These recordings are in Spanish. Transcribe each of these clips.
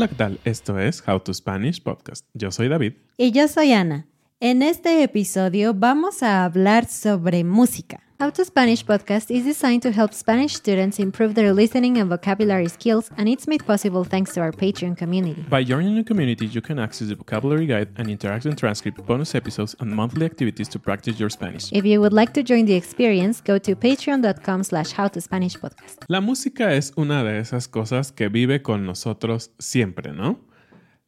Hola, ¿qué tal? Esto es How to Spanish Podcast. Yo soy David. Y yo soy Ana. En este episodio vamos a hablar sobre música. How to Spanish podcast is designed to help Spanish students improve their listening and vocabulary skills, and it's made possible thanks to our Patreon community. By joining the community, you can access the vocabulary guide and interactive transcript, bonus episodes, and monthly activities to practice your Spanish. If you would like to join the experience, go to patreon.com slash howtospanishpodcast. La música es una de esas cosas que vive con nosotros siempre, ¿no?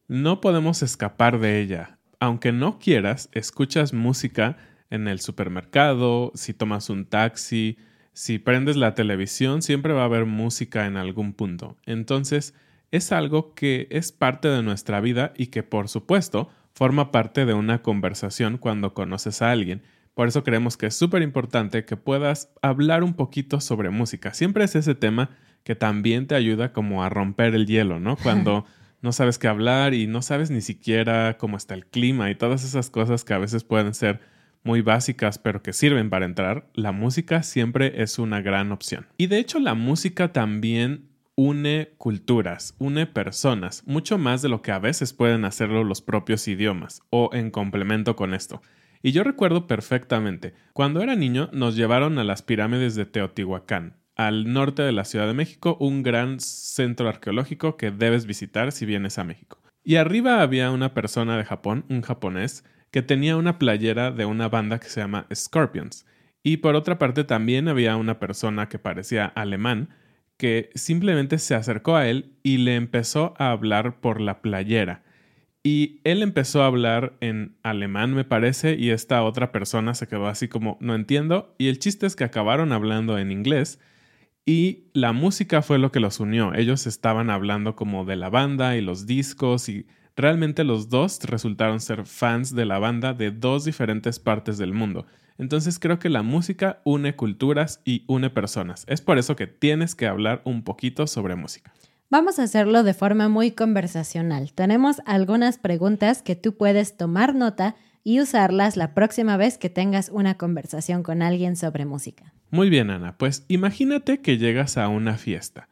No podemos escapar de ella. Aunque no quieras, escuchas música en el supermercado, si tomas un taxi, si prendes la televisión, siempre va a haber música en algún punto. Entonces, es algo que es parte de nuestra vida y que, por supuesto, forma parte de una conversación cuando conoces a alguien. Por eso creemos que es súper importante que puedas hablar un poquito sobre música. Siempre es ese tema que también te ayuda como a romper el hielo, ¿no? Cuando no sabes qué hablar y no sabes ni siquiera cómo está el clima y todas esas cosas que a veces pueden ser muy básicas pero que sirven para entrar, la música siempre es una gran opción. Y de hecho la música también une culturas, une personas, mucho más de lo que a veces pueden hacerlo los propios idiomas o en complemento con esto. Y yo recuerdo perfectamente, cuando era niño nos llevaron a las pirámides de Teotihuacán, al norte de la Ciudad de México, un gran centro arqueológico que debes visitar si vienes a México. Y arriba había una persona de Japón, un japonés, que tenía una playera de una banda que se llama Scorpions. Y por otra parte también había una persona que parecía alemán que simplemente se acercó a él y le empezó a hablar por la playera. Y él empezó a hablar en alemán, me parece, y esta otra persona se quedó así como, no entiendo. Y el chiste es que acabaron hablando en inglés y la música fue lo que los unió. Ellos estaban hablando como de la banda y los discos y Realmente los dos resultaron ser fans de la banda de dos diferentes partes del mundo. Entonces creo que la música une culturas y une personas. Es por eso que tienes que hablar un poquito sobre música. Vamos a hacerlo de forma muy conversacional. Tenemos algunas preguntas que tú puedes tomar nota y usarlas la próxima vez que tengas una conversación con alguien sobre música. Muy bien, Ana. Pues imagínate que llegas a una fiesta.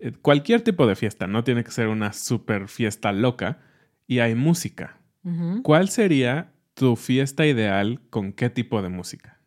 Eh, cualquier tipo de fiesta, no tiene que ser una super fiesta loca y hay música. ¿Cuál sería tu fiesta ideal con qué tipo de música?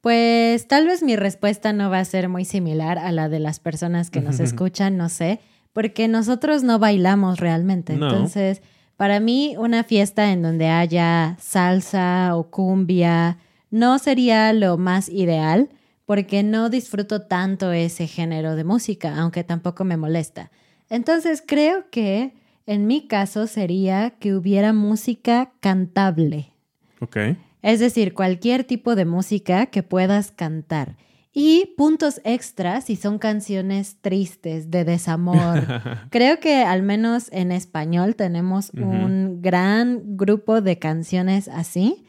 Pues tal vez mi respuesta no va a ser muy similar a la de las personas que nos escuchan, no sé, porque nosotros no bailamos realmente. Entonces, para mí una fiesta en donde haya salsa o cumbia no sería lo más ideal porque no disfruto tanto ese género de música, aunque tampoco me molesta. Entonces, creo que En mi caso sería que hubiera música cantable. Ok. Es decir, cualquier tipo de música que puedas cantar. Y puntos extras si son canciones tristes, de desamor. Creo que al menos en español tenemos un gran grupo de canciones así,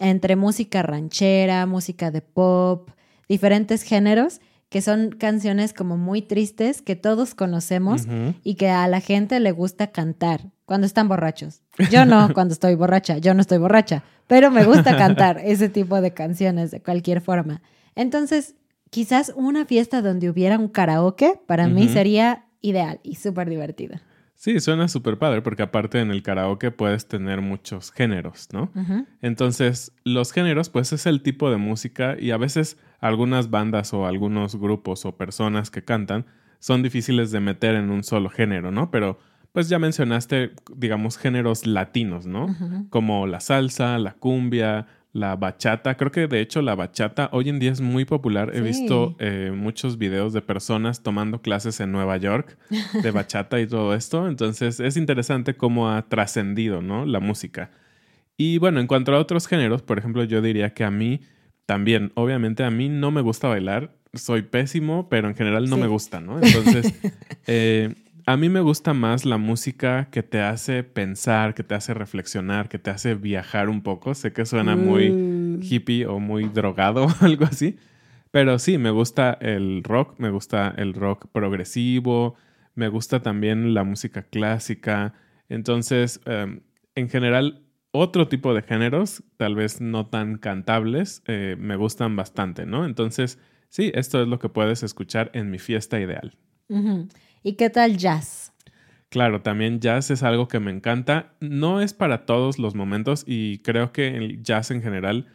entre música ranchera, música de pop, diferentes géneros que son canciones como muy tristes que todos conocemos y que a la gente le gusta cantar cuando están borrachos. Yo no cuando estoy borracha, yo no estoy borracha, pero me gusta cantar ese tipo de canciones de cualquier forma. Entonces, quizás una fiesta donde hubiera un karaoke para mí sería ideal y súper divertida. Sí, suena súper padre porque aparte en el karaoke puedes tener muchos géneros, ¿no? Entonces, los géneros, pues es el tipo de música y a veces algunas bandas o algunos grupos o personas que cantan son difíciles de meter en un solo género, ¿no? Pero pues ya mencionaste, digamos, géneros latinos, ¿no? Como la salsa, la cumbia, la bachata. Creo que de hecho la bachata hoy en día es muy popular. He visto eh, muchos videos de personas tomando clases en Nueva York de bachata y todo esto. Entonces es interesante cómo ha trascendido, ¿no? La música. Y bueno, en cuanto a otros géneros, por ejemplo, yo diría que a mí también, obviamente a mí no me gusta bailar. Soy pésimo, pero en general no me gusta, ¿no? Entonces, eh, a mí me gusta más la música que te hace pensar, que te hace reflexionar, que te hace viajar un poco. Sé que suena muy mm. hippie o muy drogado o algo así. Pero sí, me gusta el rock, me gusta el rock progresivo, me gusta también la música clásica. Entonces, em, en general, otro tipo de géneros, tal vez no tan cantables, eh, me gustan bastante, ¿no? Entonces, sí, esto es lo que puedes escuchar en mi fiesta ideal. ¿Y qué tal jazz? Claro, también jazz es algo que me encanta. No es para todos los momentos y creo que el jazz en general,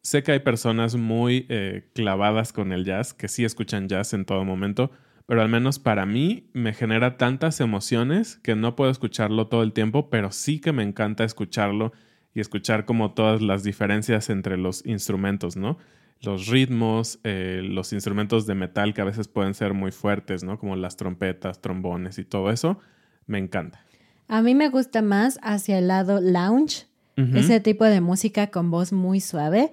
sé que hay personas muy eh, clavadas con el jazz, que sí escuchan jazz en todo momento, pero al menos para mí me genera tantas emociones que no puedo escucharlo todo el tiempo, pero sí que me encanta escucharlo y escuchar como todas las diferencias entre los instrumentos, ¿no? Los ritmos, eh, los instrumentos de metal que a veces pueden ser muy fuertes, ¿no? Como las trompetas, trombones y todo eso, me encanta. A mí me gusta más hacia el lado lounge, ese tipo de música con voz muy suave.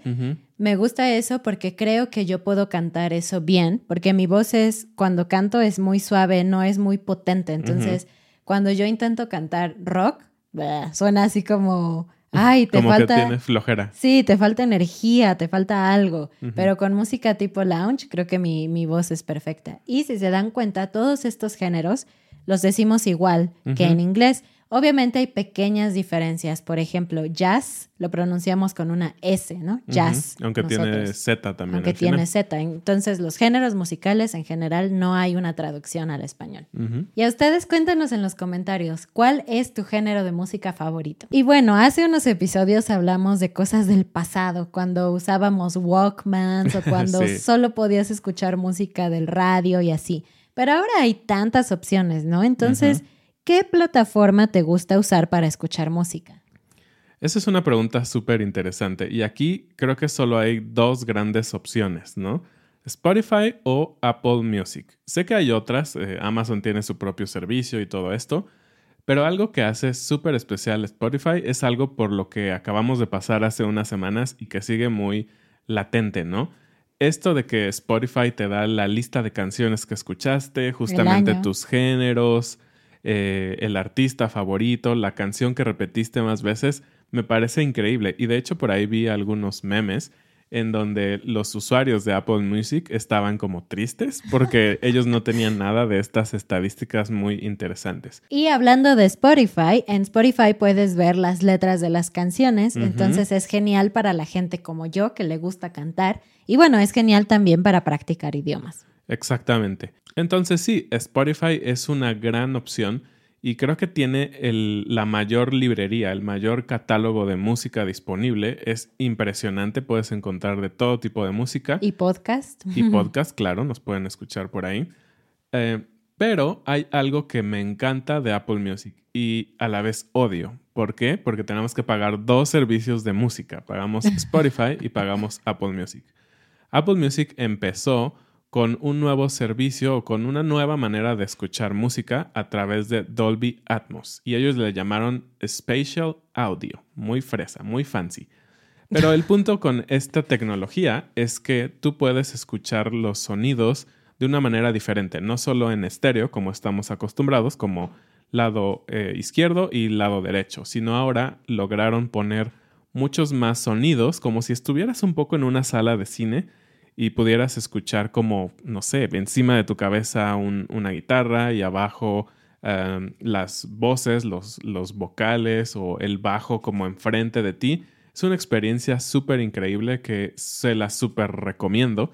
Me gusta eso porque creo que yo puedo cantar eso bien, porque mi voz es, cuando canto es muy suave, no es muy potente. Entonces, cuando yo intento cantar rock, suena así como Ay, te Como falta. Que tienes flojera. Sí, te falta energía, te falta algo. Pero con música tipo lounge, creo que mi, mi, voz es perfecta. Y si se dan cuenta, todos estos géneros los decimos igual que en inglés. Obviamente hay pequeñas diferencias. Por ejemplo, jazz lo pronunciamos con una S, ¿no? Jazz. Aunque tiene Z también. Aunque tiene Z. Entonces, los géneros musicales en general no hay una traducción al español. Y a ustedes cuéntanos en los comentarios, ¿cuál es tu género de música favorito? Y bueno, hace unos episodios hablamos de cosas del pasado, cuando usábamos Walkmans o cuando solo podías escuchar música del radio y así. Pero ahora hay tantas opciones, ¿no? Entonces... ¿Qué plataforma te gusta usar para escuchar música? Esa es una pregunta súper interesante y aquí creo que solo hay dos grandes opciones, ¿no? Spotify o Apple Music. Sé que hay otras, eh, Amazon tiene su propio servicio y todo esto, pero algo que hace súper especial Spotify es algo por lo que acabamos de pasar hace unas semanas y que sigue muy latente, ¿no? Esto de que Spotify te da la lista de canciones que escuchaste, justamente tus géneros, eh, el artista favorito, la canción que repetiste más veces, me parece increíble. Y de hecho por ahí vi algunos memes en donde los usuarios de Apple Music estaban como tristes porque ellos no tenían nada de estas estadísticas muy interesantes. Y hablando de Spotify, en Spotify puedes ver las letras de las canciones, entonces es genial para la gente como yo que le gusta cantar y bueno, es genial también para practicar idiomas. Exactamente. Entonces sí, Spotify es una gran opción y creo que tiene la mayor librería, el mayor catálogo de música disponible. Es impresionante, puedes encontrar de todo tipo de música. Y podcast. Y podcast, claro, nos pueden escuchar por ahí. Eh, pero hay algo que me encanta de Apple Music y a la vez odio. ¿Por qué? Porque tenemos que pagar dos servicios de música. Pagamos Spotify y pagamos Apple Music. Apple Music empezó con un nuevo servicio o con una nueva manera de escuchar música a través de Dolby Atmos. Y ellos le llamaron Spatial Audio. Muy fresa, muy fancy. Pero el punto con esta tecnología es que tú puedes escuchar los sonidos de una manera diferente, no solo en estéreo, como estamos acostumbrados, como lado eh, izquierdo y lado derecho, sino ahora lograron poner muchos más sonidos, como si estuvieras un poco en una sala de cine y pudieras escuchar como, no sé, encima de tu cabeza una guitarra y abajo em, las voces, los, los vocales o el bajo como enfrente de ti. Es una experiencia súper increíble que se la súper recomiendo.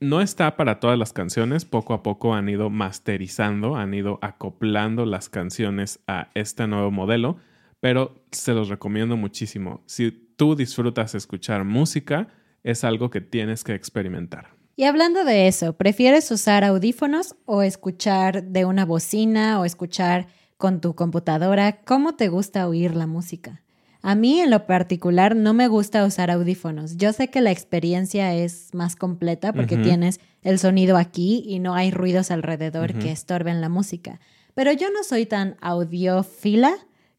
no está para todas las canciones, poco a poco han ido masterizando, han ido acoplando las canciones a este nuevo modelo, pero se los recomiendo muchísimo. Si tú disfrutas escuchar música, es algo que tienes que experimentar. Y hablando de eso, ¿prefieres usar audífonos o escuchar de una bocina o escuchar con tu computadora? ¿Cómo te gusta oír la música? A mí en lo particular no me gusta usar audífonos. Yo sé que la experiencia es más completa porque tienes el sonido aquí y no hay ruidos alrededor que estorben la música. Pero yo no soy tan audiófila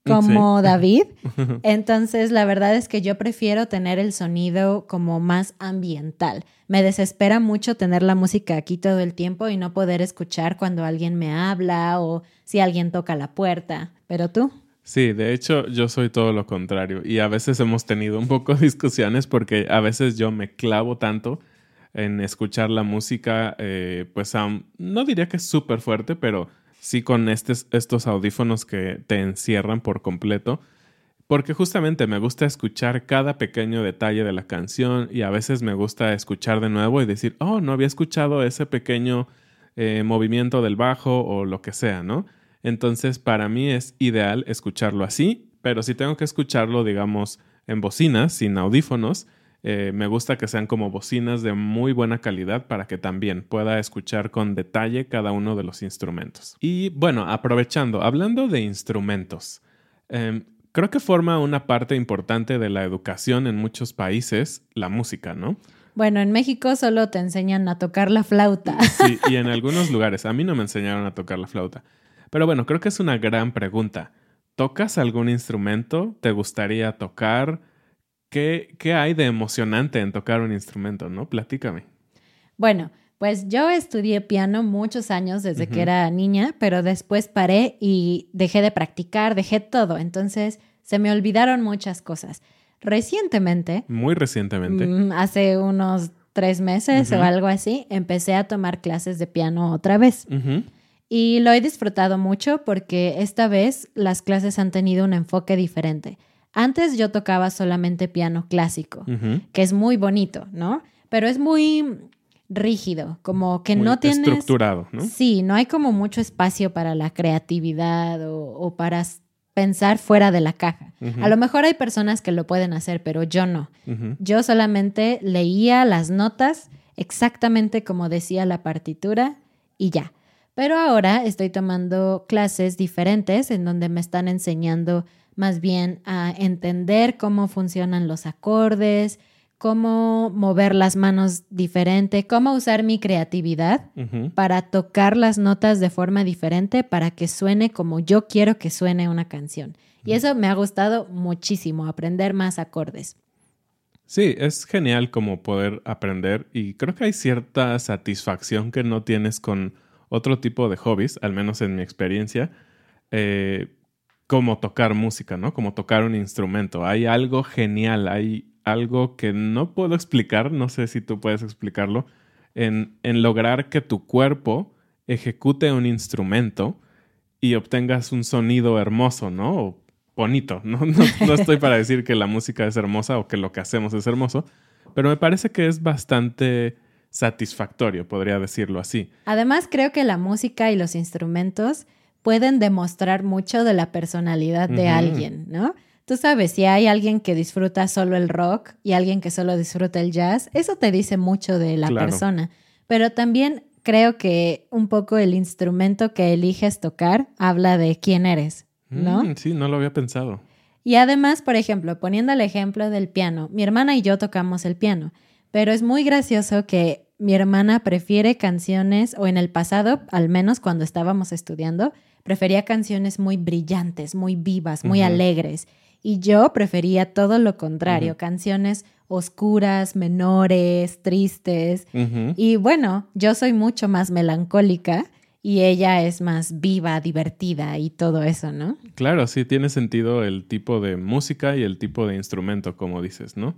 como David. Entonces, la verdad es que yo prefiero tener el sonido como más ambiental. Me desespera mucho tener la música aquí todo el tiempo y no poder escuchar cuando alguien me habla o si alguien toca la puerta. ¿Pero tú? Sí, de hecho yo soy todo lo contrario y a veces hemos tenido un poco de discusiones porque a veces yo me clavo tanto en escuchar la música, eh, pues no diría que es súper fuerte, pero sí con estos audífonos que te encierran por completo, porque justamente me gusta escuchar cada pequeño detalle de la canción y a veces me gusta escuchar de nuevo y decir, oh, no había escuchado ese pequeño eh, movimiento del bajo o lo que sea, ¿no? Entonces, para mí es ideal escucharlo así, pero si tengo que escucharlo, digamos, en bocinas, sin audífonos, eh, me gusta que sean como bocinas de muy buena calidad para que también pueda escuchar con detalle cada uno de los instrumentos. Y bueno, aprovechando, hablando de instrumentos, em, creo que forma una parte importante de la educación en muchos países la música, ¿no? Bueno, en México solo te enseñan a tocar la flauta. Sí, y en algunos lugares. A mí no me enseñaron a tocar la flauta. Pero bueno, creo que es una gran pregunta. ¿Tocas algún instrumento? ¿Te gustaría tocar? ¿Qué, hay de emocionante en tocar un instrumento, no? Platícame. Bueno, pues yo estudié piano muchos años desde que era niña, pero después paré y dejé de practicar, dejé todo. Entonces se me olvidaron muchas cosas. Recientemente. Muy recientemente. Mm, hace unos tres meses o algo así, empecé a tomar clases de piano otra vez. Y lo he disfrutado mucho porque esta vez las clases han tenido un enfoque diferente. Antes yo tocaba solamente piano clásico, que es muy bonito, ¿no? Pero es muy rígido, como que no tiene estructurado, ¿no? Sí, no hay como mucho espacio para la creatividad o, para pensar fuera de la caja. A lo mejor hay personas que lo pueden hacer, pero yo no. Yo solamente leía las notas exactamente como decía la partitura y ya. Pero ahora estoy tomando clases diferentes en donde me están enseñando más bien a entender cómo funcionan los acordes, cómo mover las manos diferente, cómo usar mi creatividad para tocar las notas de forma diferente para que suene como yo quiero que suene una canción. Y eso me ha gustado muchísimo, aprender más acordes. Sí, es genial como poder aprender y creo que hay cierta satisfacción que no tienes con otro tipo de hobbies, al menos en mi experiencia. Eh, como tocar música, ¿no? Como tocar un instrumento. Hay algo genial, hay algo que no puedo explicar, no sé si tú puedes explicarlo, en, en lograr que tu cuerpo ejecute un instrumento y obtengas un sonido hermoso, ¿no? O bonito, ¿no? No, estoy para decir que la música es hermosa o que lo que hacemos es hermoso, pero me parece que es bastante satisfactorio, podría decirlo así. Además, creo que la música y los instrumentos pueden demostrar mucho de la personalidad de alguien, ¿no? Tú sabes, si hay alguien que disfruta solo el rock y alguien que solo disfruta el jazz, eso te dice mucho de la persona. Pero también creo que un poco el instrumento que eliges tocar habla de quién eres, ¿no? Mm, sí, no lo había pensado. Y además, por ejemplo, poniendo el ejemplo del piano, mi hermana y yo tocamos el piano, pero es muy gracioso que mi hermana prefiere canciones, o en el pasado, al menos cuando estábamos estudiando, prefería canciones muy brillantes, muy vivas, muy alegres. Y yo prefería todo lo contrario, canciones oscuras, menores, tristes. Y bueno, yo soy mucho más melancólica y ella es más viva, divertida y todo eso, ¿no? Claro, sí, tiene sentido el tipo de música y el tipo de instrumento, como dices, ¿no?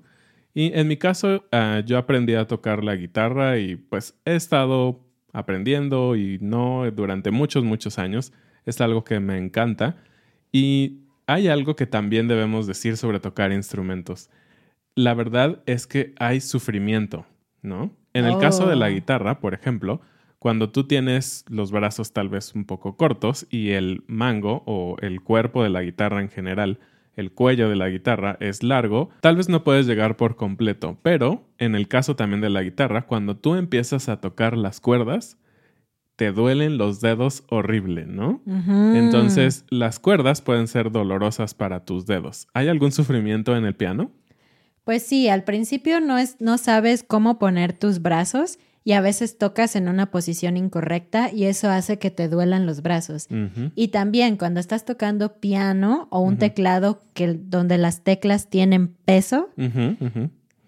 Y en mi caso, ah, yo aprendí a tocar la guitarra y pues he estado aprendiendo y no durante muchos, muchos años. Es algo que me encanta. Y hay algo que también debemos decir sobre tocar instrumentos. La verdad es que hay sufrimiento, ¿no? En el caso de la oh. guitarra, por ejemplo, cuando tú tienes los brazos tal vez un poco cortos y el mango o el cuerpo de la guitarra en general el cuello de la guitarra es largo, tal vez no puedes llegar por completo, pero en el caso también de la guitarra, cuando tú empiezas a tocar las cuerdas, te duelen los dedos horrible, ¿no? Entonces, las cuerdas pueden ser dolorosas para tus dedos. ¿Hay algún sufrimiento en el piano? Pues sí, al principio no, es, no sabes cómo poner tus brazos y a veces tocas en una posición incorrecta y eso hace que te duelan los brazos. Y también cuando estás tocando piano o un teclado que, donde las teclas tienen peso,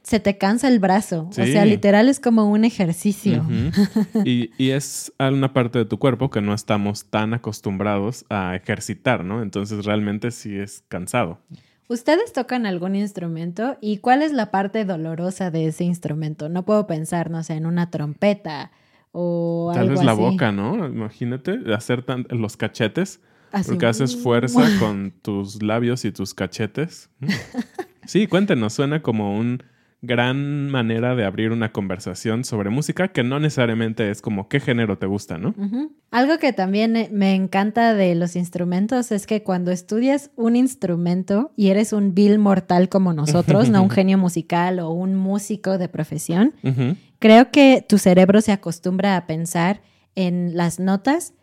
se te cansa el brazo. O sea, literal es como un ejercicio. y, y, es una parte de tu cuerpo que no estamos tan acostumbrados a ejercitar, ¿no? Entonces realmente sí es cansado. ¿Ustedes tocan algún instrumento? ¿Y cuál es la parte dolorosa de ese instrumento? No puedo pensar, no sé, en una trompeta o Tal vez la boca, ¿no? Imagínate hacer los cachetes. Porque haces fuerza con tus labios y tus cachetes. Sí, cuéntenos, suena como un gran manera de abrir una conversación sobre música que no necesariamente es como qué género te gusta, ¿no? Algo que también eh, me encanta de los instrumentos es que cuando estudias un instrumento y eres un vil mortal como nosotros, no un genio musical o un músico de profesión, creo que tu cerebro se acostumbra a pensar en las notas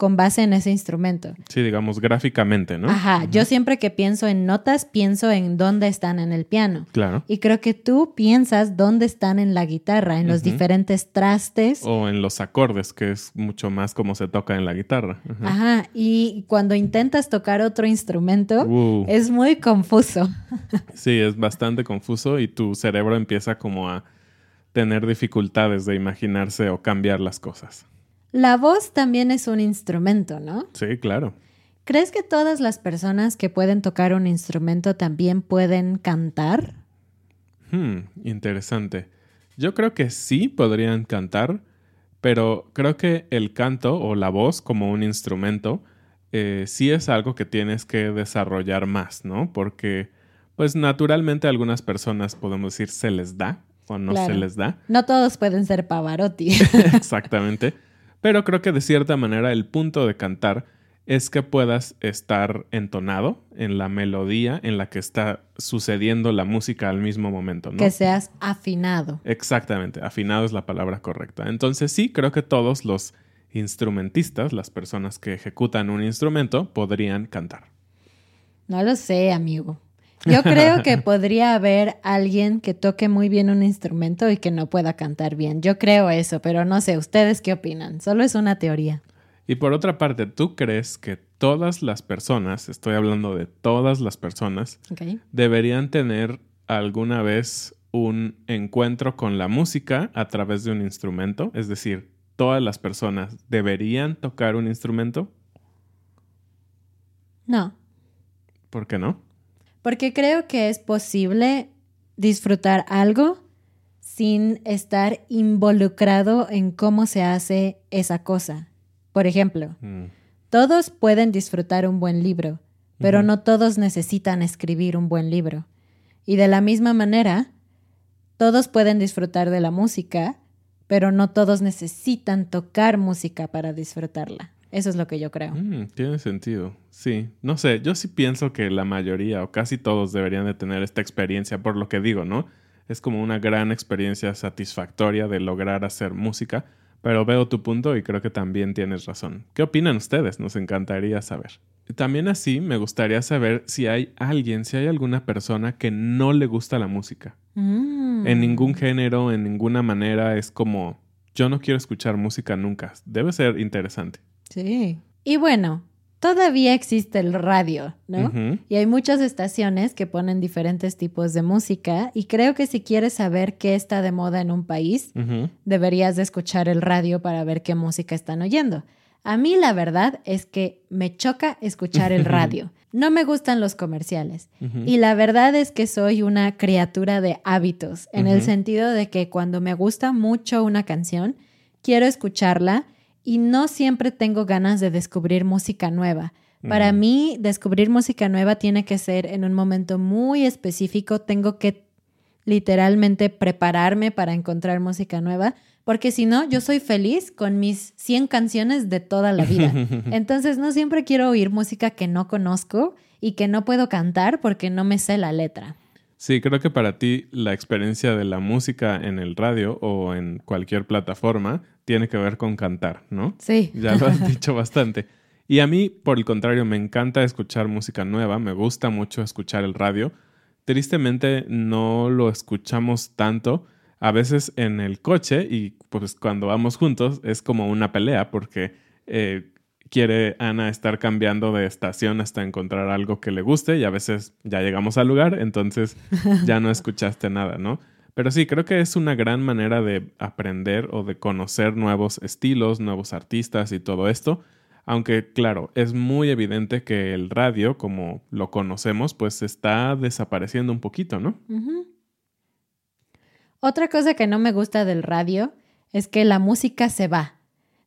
con base en ese instrumento. Sí, digamos gráficamente, ¿no? Ajá, yo siempre que pienso en notas, pienso en dónde están en el piano. Claro. Y creo que tú piensas dónde están en la guitarra, en los diferentes trastes. O en los acordes, que es mucho más como se toca en la guitarra. Ajá, y cuando intentas tocar otro instrumento, uh. es muy confuso. sí, es bastante confuso y tu cerebro empieza como a tener dificultades de imaginarse o cambiar las cosas. La voz también es un instrumento, ¿no? Sí, claro. ¿Crees que todas las personas que pueden tocar un instrumento también pueden cantar? Hmm, interesante. Yo creo que sí podrían cantar, pero creo que el canto o la voz como un instrumento eh, sí es algo que tienes que desarrollar más, ¿no? Porque, pues naturalmente a algunas personas podemos decir se les da o no se les da. No todos pueden ser Pavarotti. Exactamente. Pero creo que de cierta manera el punto de cantar es que puedas estar entonado en la melodía en la que está sucediendo la música al mismo momento, ¿no? Que seas afinado. Exactamente, afinado es la palabra correcta. Entonces sí, creo que todos los instrumentistas, las personas que ejecutan un instrumento, podrían cantar. No lo sé, amigo. Yo creo que podría haber alguien que toque muy bien un instrumento y que no pueda cantar bien. Yo creo eso, pero no sé, ¿ustedes qué opinan? Solo es una teoría. Y por otra parte, ¿tú crees que todas las personas, estoy hablando de todas las personas, deberían tener alguna vez un encuentro con la música a través de un instrumento? Es decir, ¿todas las personas deberían tocar un instrumento? No. ¿Por qué no? Porque creo que es posible disfrutar algo sin estar involucrado en cómo se hace esa cosa. Por ejemplo, mm. todos pueden disfrutar un buen libro, pero no todos necesitan escribir un buen libro. Y de la misma manera, todos pueden disfrutar de la música, pero no todos necesitan tocar música para disfrutarla. Eso es lo que yo creo. Mm, tiene sentido. Sí. No sé, yo sí pienso que la mayoría o casi todos deberían de tener esta experiencia por lo que digo, ¿no? Es como una gran experiencia satisfactoria de lograr hacer música, pero veo tu punto y creo que también tienes razón. ¿Qué opinan ustedes? Nos encantaría saber. También así me gustaría saber si hay alguien, si hay alguna persona que no le gusta la música. Mm. En ningún género, en ninguna manera es como, yo no quiero escuchar música nunca. Debe ser interesante. Sí. Y bueno, todavía existe el radio, ¿no? Y hay muchas estaciones que ponen diferentes tipos de música y creo que si quieres saber qué está de moda en un país, deberías de escuchar el radio para ver qué música están oyendo. A mí la verdad es que me choca escuchar el radio. No me gustan los comerciales. Y la verdad es que soy una criatura de hábitos, en el sentido de que cuando me gusta mucho una canción, quiero escucharla y no siempre tengo ganas de descubrir música nueva. Para mí, descubrir música nueva tiene que ser en un momento muy específico. Tengo que literalmente prepararme para encontrar música nueva, porque si no, yo soy feliz con mis 100 canciones de toda la vida. Entonces, no siempre quiero oír música que no conozco y que no puedo cantar porque no me sé la letra. Sí, creo que para ti la experiencia de la música en el radio o en cualquier plataforma tiene que ver con cantar, ¿no? Sí. Ya lo has dicho bastante. Y a mí, por el contrario, me encanta escuchar música nueva, me gusta mucho escuchar el radio. Tristemente no lo escuchamos tanto. A veces en el coche y pues cuando vamos juntos es como una pelea porque eh, quiere Ana estar cambiando de estación hasta encontrar algo que le guste y a veces ya llegamos al lugar, entonces ya no escuchaste nada, ¿no? Pero sí, creo que es una gran manera de aprender o de conocer nuevos estilos, nuevos artistas y todo esto. Aunque, claro, es muy evidente que el radio, como lo conocemos, pues está desapareciendo un poquito, ¿no? Otra cosa que no me gusta del radio es que la música se va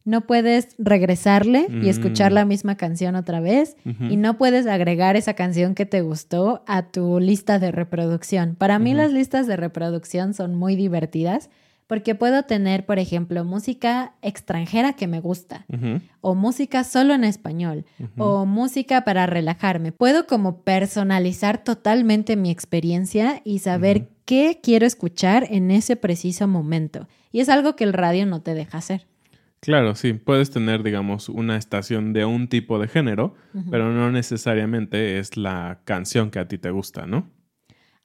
no puedes regresarle y escuchar mm. la misma canción otra vez y no puedes agregar esa canción que te gustó a tu lista de reproducción. Para mí las listas de reproducción son muy divertidas porque puedo tener, por ejemplo, música extranjera que me gusta o música solo en español o música para relajarme. Puedo como personalizar totalmente mi experiencia y saber qué quiero escuchar en ese preciso momento. Y es algo que el radio no te deja hacer. Claro, sí, puedes tener, digamos, una estación de un tipo de género, pero no necesariamente es la canción que a ti te gusta, ¿no?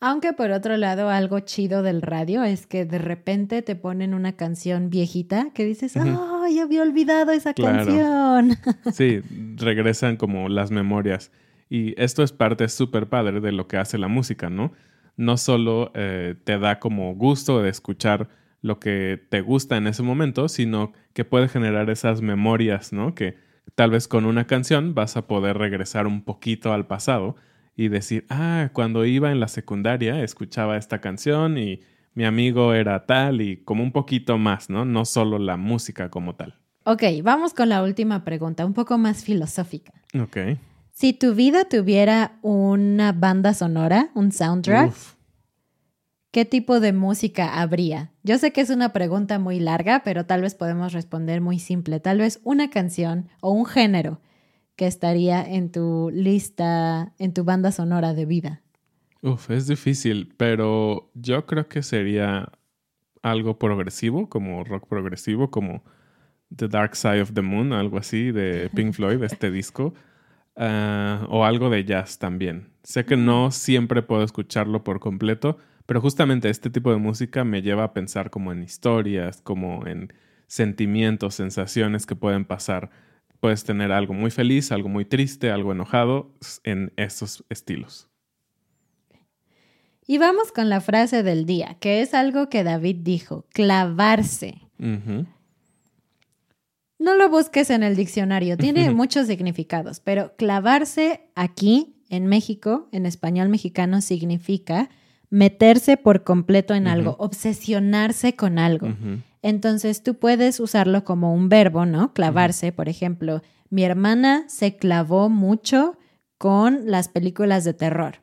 Aunque por otro lado, algo chido del radio es que de repente te ponen una canción viejita que dices, ¡oh, ya había olvidado esa canción! sí, regresan como las memorias. Y esto es parte súper padre de lo que hace la música, ¿no? No solo eh, te da como gusto de escuchar lo que te gusta en ese momento, sino que puede generar esas memorias, ¿no? Que tal vez con una canción vas a poder regresar un poquito al pasado y decir, ah, cuando iba en la secundaria escuchaba esta canción y mi amigo era tal y como un poquito más, ¿no? No solo la música como tal. Ok, vamos con la última pregunta, un poco más filosófica. Ok. Si tu vida tuviera una banda sonora, un soundtrack, ¿qué tipo de música habría? Yo sé que es una pregunta muy larga, pero tal vez podemos responder muy simple. Tal vez una canción o un género que estaría en tu lista, en tu banda sonora de vida. Uf, es difícil, pero yo creo que sería algo progresivo, como rock progresivo, como The Dark Side of the Moon, algo así de Pink Floyd, este disco, ah, o algo de jazz también. Sé que no siempre puedo escucharlo por completo, pero justamente este tipo de música me lleva a pensar como en historias, como en sentimientos, sensaciones que pueden pasar. Puedes tener algo muy feliz, algo muy triste, algo enojado en estos estilos. Y vamos con la frase del día, que es algo que David dijo, clavarse. No lo busques en el diccionario, tiene muchos significados, pero clavarse aquí en México, en español mexicano, significa meterse por completo en algo, obsesionarse con algo. Entonces tú puedes usarlo como un verbo, ¿no? Clavarse, por ejemplo, mi hermana se clavó mucho con las películas de terror.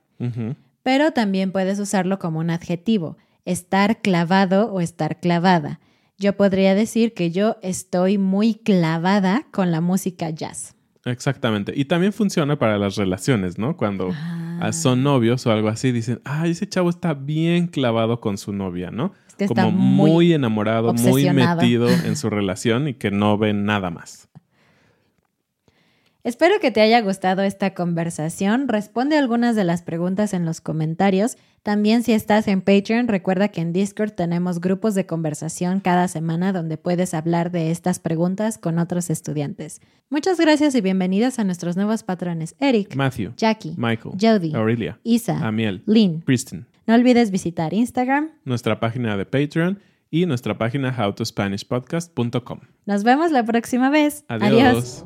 Pero también puedes usarlo como un adjetivo, estar clavado o estar clavada. Yo podría decir que yo estoy muy clavada con la música jazz. Exactamente. Y también funciona para las relaciones, ¿no? Cuando ah. son novios o algo así, dicen, ay, ese chavo está bien clavado con su novia, ¿no? Como muy, enamorado, muy metido en su relación y que no ve nada más. Espero que te haya gustado esta conversación. Responde algunas de las preguntas en los comentarios. También si estás en Patreon, recuerda que en Discord tenemos grupos de conversación cada semana donde puedes hablar de estas preguntas con otros estudiantes. Muchas gracias y bienvenidos a nuestros nuevos patrones Eric, Matthew, Jackie, Michael, Jody, Aurelia, Isa, Amiel, Lynn. Kristen. No olvides visitar Instagram. Nuestra página de Patreon y nuestra página howtospanishpodcast.com. Nos vemos la próxima vez. Adiós.